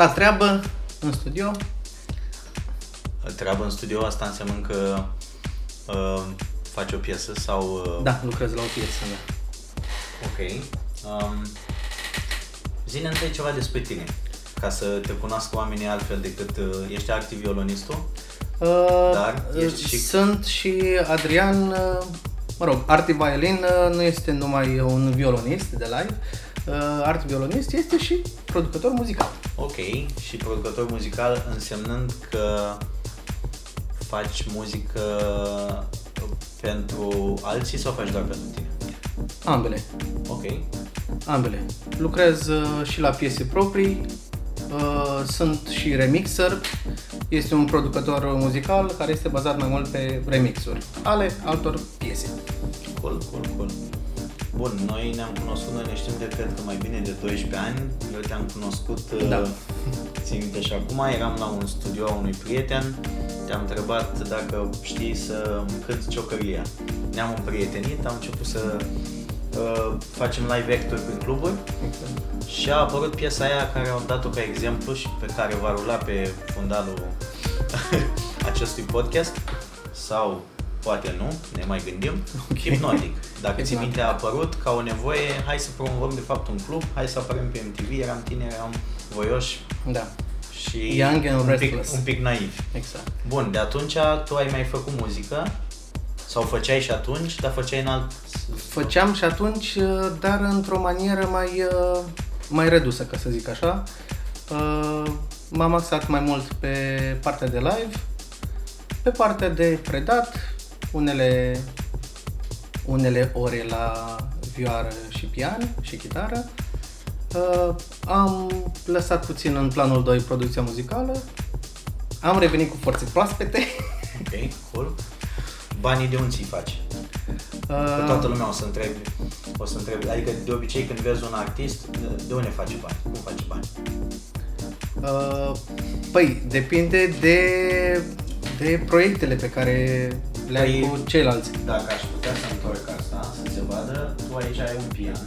La treabă, în studio. Treabă în studio, asta înseamnă că uh, faci o piesă sau... Uh... Da, lucrez la o piesă, da. Ok. Um, zine întâi ceva despre tine, ca să te cunoască oamenii altfel decât uh, ești activ violonistul. Uh, Dar ești și- Sunt și Adrian, uh, mă rog, Arti Violin uh, nu este numai un violonist de live, uh, Arti Violonist este și producător muzical. Ok, și producător muzical însemnând că faci muzică pentru alții sau faci doar pentru tine? Ambele, Ok. ambele. Lucrez uh, și la piese proprii, uh, sunt și remixer, este un producător muzical care este bazat mai mult pe remixuri ale altor piese. Cool, cool, cool. Bun, noi ne-am cunoscut, noi ne știm de cred că mai bine de 12 ani. Eu te-am cunoscut, Da. uh, țin minte și acum, eram la un studio a unui prieten, te-am întrebat dacă știi să cât ciocăria. Ne-am împrietenit, am început să uh, facem live act prin cluburi și a apărut piesa aia care am dat-o ca exemplu și pe care va rula pe fundalul acestui podcast sau poate nu, ne mai gândim, Ok. hipnotic. Dacă ți Hipnotic. minte a apărut ca o nevoie, hai să promovăm de fapt un club, hai să apărăm pe MTV, eram tineri, eram voioși Da, și Young and un, pic, restless. un pic naivi. exact. Bun, de atunci tu ai mai făcut muzică sau făceai și atunci, dar făceai în alt... Făceam și atunci, uh, dar într-o manieră mai, uh, mai redusă, ca să zic așa. Uh, M-am axat mai mult pe partea de live, pe partea de predat, unele, unele ore la vioară și pian și chitară. Uh, Am lăsat puțin în planul 2 producția muzicală, am revenit cu forțe proaspete. Ok, cool. Banii de unde ți faci? Că Uh, toată lumea o să întrebe, o să întrebe, adică de obicei când vezi un artist, de unde face bani? Cum face bani? Uh, Păi, depinde de, de proiectele pe care le ai Păi- cu ceilalți. Dacă aș putea să întorc asta, să se vadă, tu aici ai un pian,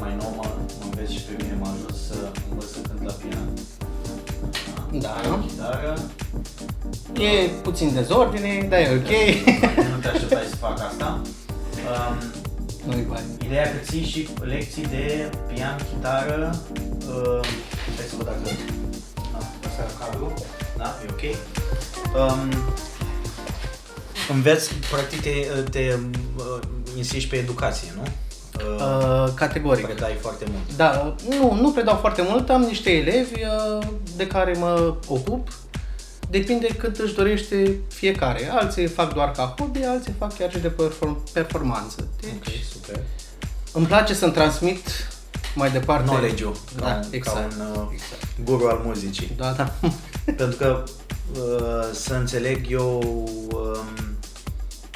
mai nou mă, mă înveți și pe mine, m-a ajuns să învăț să cânt la pian. Da. Ai o chitară, E puțin dezordine, dar e ok. nu te așteptai să fac asta. Um, Nu-i bani. Ideea că ții și lecții de pian, chitară, uh, hai să văd dacă... Da, ăsta era cadru, da, e ok. Um, înveți, practic te, te uh, insiști pe educație, nu? Uh, Uh, categoric. predai foarte mult. Da, nu, nu predau foarte mult, am niște elevi uh, de care mă ocup. Depinde cât își dorește fiecare. Alții fac doar ca hobby, alții fac chiar și de perform- performanță. Deci, Ok, super. îmi place să-mi transmit mai departe Knowledge-ul, ca, Da, un, exact. ca un uh, exact. guru al muzicii. Da, da. Pentru că, uh, să înțeleg eu, um,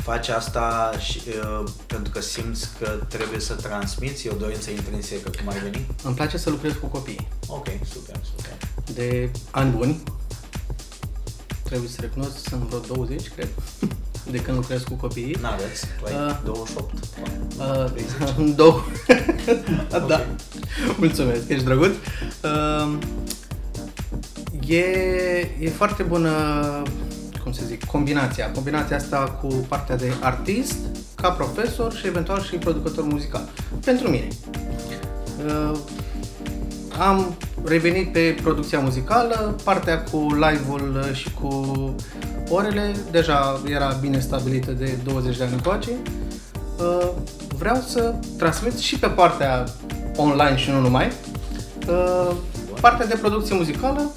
faci asta și, uh, pentru că simți că trebuie să transmiți, e o dorință intrinsecă, cum ai venit? Îmi place să lucrez cu copii. Ok, super, super. de ani buni. Trebuie să recunosc, sunt vreo 20, cred, de când lucrez cu copiii. N-aveți, tu ai Uh, 28, Uh, 30. două. Ok. da. Mulțumesc, ești drăguț. Uh, e, e foarte bună, cum să zic, combinația. Combinația asta cu partea de artist, ca profesor și eventual și producător muzical. Pentru mine. Uh, am revenit pe producția muzicală, partea cu live-ul și cu orele deja era bine stabilită de 20 de ani încoace. Uh, Vreau să transmit și pe partea online și nu numai, uh, partea de producție muzicală,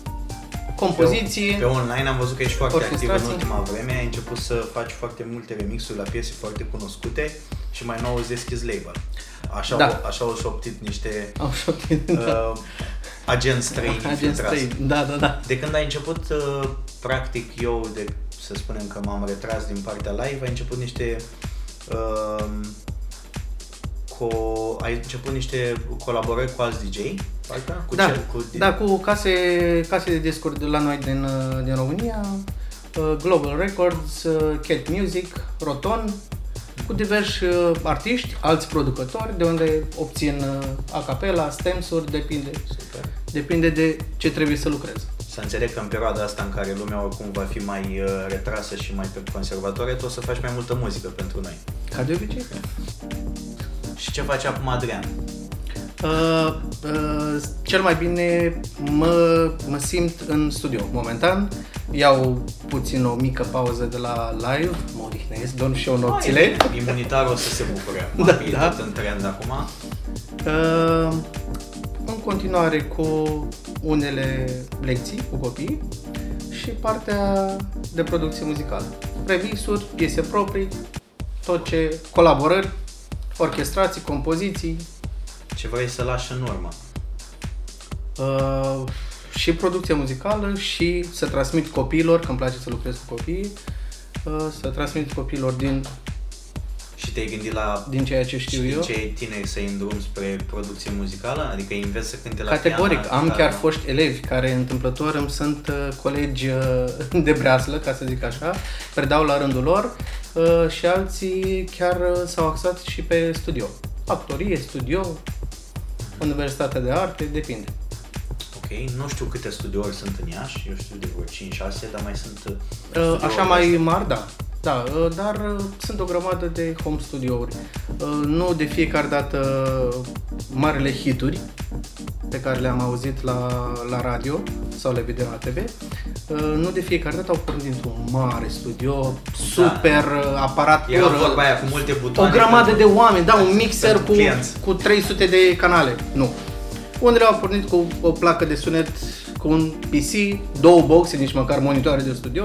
compoziție. Pe online am văzut că ești foarte activ în orchestrații. ultima vreme, ai început să faci foarte multe remixuri la piese foarte cunoscute și mai nou îți deschizi label. Așa, Da. au, așa au șoptit niște Am șoptit, da. uh, agenți străini Agenți infiltrați. străini. Da, da, da. De când ai început, uh, practic eu, de, să spunem că m-am retras din partea live, ai început niște uh, co- ai început niște colaborări cu alți DJ, parcă? Cu da, ce- cu da, cu case, case de discuri de la noi din, uh, din România, uh, Global Records, uh, Cat Music, Roton, cu diversi uh, artiști, alți producători, de unde obțin uh, acapela, stems-uri, depinde, Super. depinde de ce trebuie să lucrez. Să înțeleg că în perioada asta în care lumea oricum va fi mai uh, retrasă și mai pe conservatoare, tu o să faci mai multă muzică pentru noi. Ca de obicei. Și ce face acum Adrian? Uh, uh, cel mai bine mă, mă simt în studio. Momentan iau puțin o mică pauză de la live, mă odihnesc, dorm și eu nopțile. Mai, Imunitarul o să se bucure. Da, Da, e da. tot în trend acum. Uh, în continuare cu unele lecții cu copii și partea de producție muzicală. Revisuri, piese proprii, tot ce colaborări, orchestrații, compoziții, Ce vrei să lași în urmă? Uh, și producție muzicală și să transmit copiilor, că îmi place să lucrez cu copii, uh, să transmit copiilor din, Și te-ai gândit la din ceea ce știu și eu. cei tineri să-i îndrum spre producție muzicală? Adică îi înveți să cânte la Categoric, piano? am la- chiar foști elevi care întâmplător îmi sunt uh, colegi uh, de breaslă, ca să zic așa, predau la rândul lor uh, și alții chiar uh, s-au axat și pe studio. Actorie, studio, Universitatea de Arte, depinde. Ok, nu știu câte studiouri sunt în Iași, eu știu de vreo 5-6, dar mai sunt uh, Uh, studiouri Așa mai astea. mari, da. Da, uh, dar uh, sunt o grămadă de home studiouri. Uh, Nu de fiecare dată marele hituri pe care le-am auzit la, la radio sau le vedem la TV, uh, nu de fiecare dată au pornit dintr-un mare studio, super da. aparatură, Era vorba aia cu multe o butoane. grămadă de pentru- oameni, da, un mixer pentru cu, clienți. cu 300 de canale. Nu. Unele au pornit cu o placă de sunet, cu un PC, două boxe, nici măcar monitoare de studio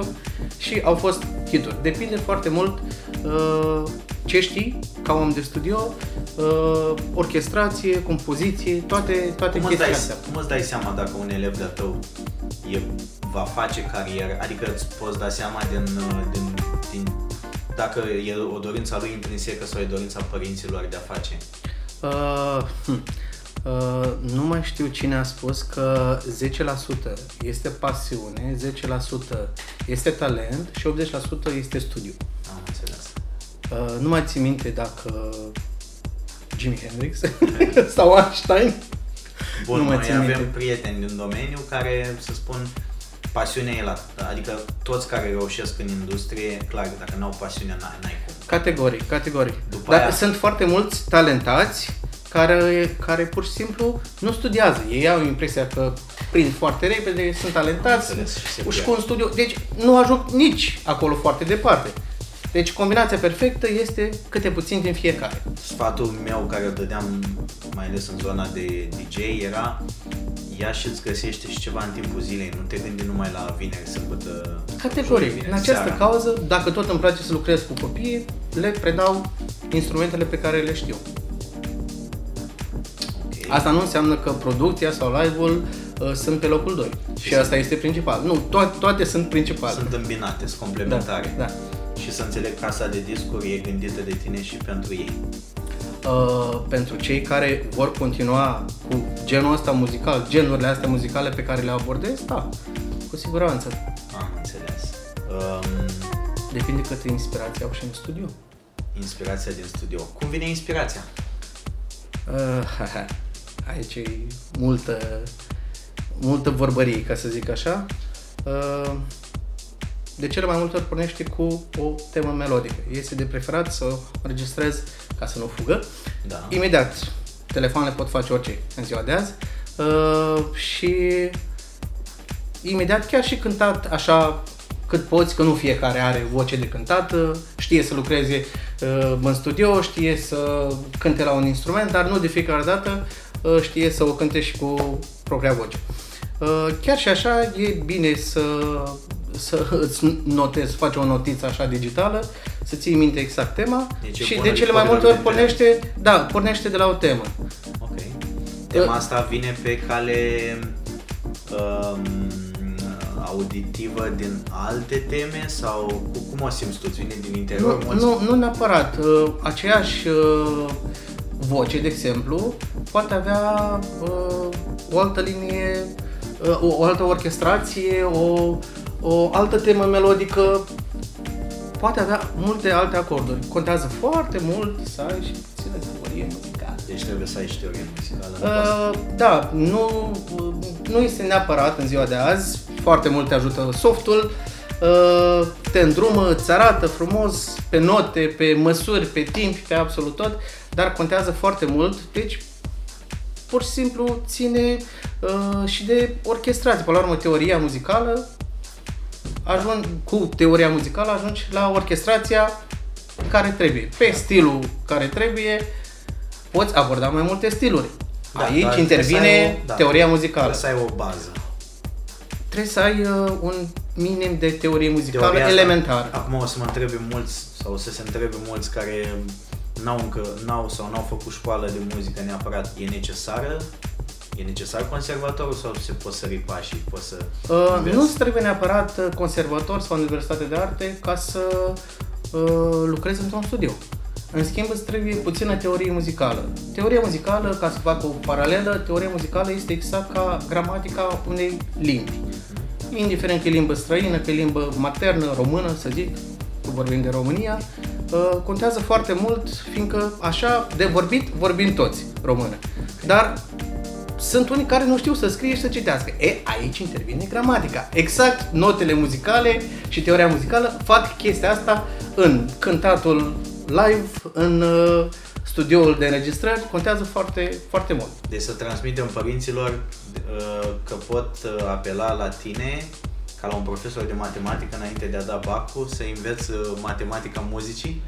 și au fost hituri. Depinde foarte mult uh, ce știi ca om de studio, uh, orchestrație, compoziție, toate, toate Cum îți, dai, chestiile astea. cum îți dai seama dacă un elev de tău e, va face carieră? Adică îți poți da seama din, uh, din, din dacă e o dorință a lui intrinsecă sau e dorința părinților de a face. Uh, hm. Uh, nu mai știu cine a spus că 10% este pasiune, 10% este talent și 80% este studiu. Am înțeles. Uh, nu mai țin minte dacă Jimi Hendrix sau Einstein. Bun, Nu mai noi țin avem minte. prieteni din domeniu care, să spun, pasiunea e la... Adică toți care reușesc în industrie, clar, dacă n-au pasiunea, n-ai, n-ai cum. Categoric, categoric. După Dar aia- sunt foarte mulți talentați care, care pur și simplu nu studiază. Ei au impresia că prind foarte repede, sunt talentați Înțeles, și se și pierd. cu un studiu. Deci nu ajung nici acolo foarte departe. Deci combinația perfectă este câte puțin din fiecare. Sfatul meu care îl dădeam, mai ales în zona de DJ, era ia și îți găsește și ceva în timpul zilei, nu te gândi numai la vineri, sâmbătă, joi, Categoric. vineri, În această seara. cauză, dacă tot îmi place să lucrez cu copii, le predau instrumentele pe care le știu. Ok. Asta nu înseamnă că producția sau live-ul uh, sunt pe locul 2. Și, Și asta este principal. Nu, to- toate sunt principale. Sunt îmbinate, sunt complementare. Da, Și să înțeleg casa de discuri e gândită de tine și pentru ei. Uh, pentru cei care vor continua cu genul ăsta muzical, genurile astea muzicale pe care le abordez, da, cu siguranță. Am înțeles. Um, Depinde câtă inspirație au și în studio. inspirația din studio. Cum vine inspirația? Uh, aici e multă, multă vorbărie, ca să zic așa. Uh, de cele mai multe ori pornește cu o temă melodică. Este de preferat să o înregistrez ca să nu fugă. Da. Imediat, telefoanele pot face orice în ziua de azi. Uh, și imediat chiar și cântat așa cât poți, că nu fiecare are voce de cântat, uh, știe să lucreze uh, în studio, știe să cânte la un instrument, dar nu de fiecare dată uh, știe să o cânte și cu propria voce. Uh, Chiar și așa e bine să, să îți notezi, faci o notiță așa digitală, să ții minte exact tema Deci e și bună de cele mai multe disponibilitatea. ori pornește, da, pornește de la o temă. Ok. Tema asta vine pe cale um, auditivă din alte teme sau cu, cum o simți tu? Îți Vine din interior? Nu, Mulți- nu, nu neapărat. Uh, Aceeași uh, voce, de exemplu, poate avea uh, o altă linie, uh, o, o altă orchestrație, o, o altă temă melodică poate avea multe alte acorduri. Contează foarte mult să ai și puțină teorie muzicală. Deci trebuie să ai și teorie muzicală. Uh, da, nu, nu este neapărat în ziua de azi. Foarte mult te ajută softul. Uh, te îndrumă, îți arată frumos pe note, pe măsuri, pe timp, pe absolut tot, dar contează foarte mult. Deci, pur și simplu ține uh, și de orchestrație. Până la urmă, teoria muzicală ajung, cu teoria muzicală ajungi la orchestrația care trebuie. Pe stilul care trebuie, poți aborda mai multe stiluri. Da, Aici dar intervine trebuie să ai o- da, teoria muzicală. Trebuie să ai o bază. Trebuie să ai uh, un minim de teorie muzicală Teoria asta- elementară. Acum o să mă întrebe mulți, sau o să se întrebe mulți care n-au încă, n-au sau n-au făcut școală de muzică neapărat, e necesară? E necesar conservatorul sau se pot sări pașii? Poți să Uh, înveți? nu îți trebuie neapărat uh, conservator sau universitate de arte ca să uh, lucrezi într-un studio. În schimb, îți trebuie puțină teorie muzicală. Teoria muzicală, ca să fac o paralelă, teoria muzicală este exact ca gramatica unei limbi. Indiferent că e limbă străină, că e limbă maternă, română, să zic, că vorbim de România, uh, contează foarte mult, fiindcă așa, de vorbit, vorbim toți română. Dar sunt unii care nu știu să scrie și să citească. E, aici intervine gramatica. Exact notele muzicale și teoria muzicală fac chestia asta în cântatul live, în uh, studioul de înregistrări, contează foarte, foarte mult. Deci să transmitem părinților uh, că pot uh, apela la tine ca la un profesor de matematică înainte de a da bacul, să înveți uh, matematica muzicii.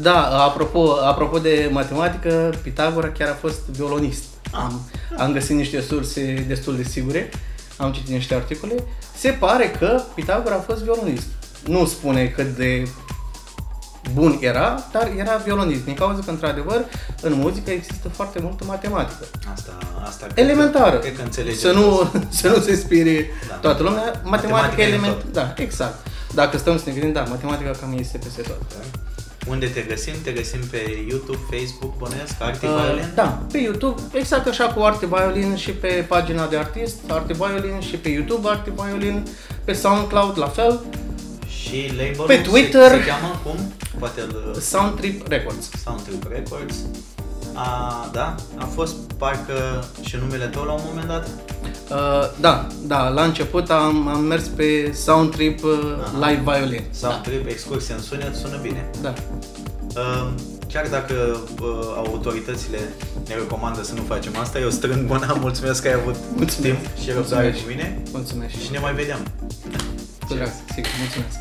Da, apropo, apropo de matematică, Pitagora chiar a fost violonist. Am, am găsit niște surse destul de sigure, am citit niște articole. Se pare că Pitagora a fost violonist. Nu spune cât de bun era, dar era violonist. Din cauza că, într-adevăr, în muzică există foarte multă matematică. Asta, asta cred Elementară. Că, cred că înțelegem. Să nu, să nu se sperie Da. toată lumea. Matematica, Matematica e în element. tot. Da, exact. Dacă stăm să ne gândim, da, matematica cam este peste tot. Unde te găsim? Te găsim pe YouTube, Facebook, bănuiesc, Arctic Uh, Violin? Da, pe YouTube, exact așa cu Arte Violin și pe pagina de artist, Arte Violin și pe YouTube Arte Violin, pe SoundCloud la fel, Și label Pe Twitter. Se, se cheamă cum? Poate îl Soundtrip Records. Soundtrip Records. A, da, a fost parcă și numele tău la un moment dat? Uh, da, da, la început am, am mers pe Soundtrip uh, Aha. Live Violin. Soundtrip, excursie în sunet, sună bine. Da. Uh, Chiar dacă uh, autoritățile ne recomandă să nu facem asta, eu strâng mâna, mulțumesc că ai avut Mulțumesc. timp și răbdare Mulțumesc. cu mine Mulțumesc. și ne mai vedem. Cu drag, sigur, mulțumesc.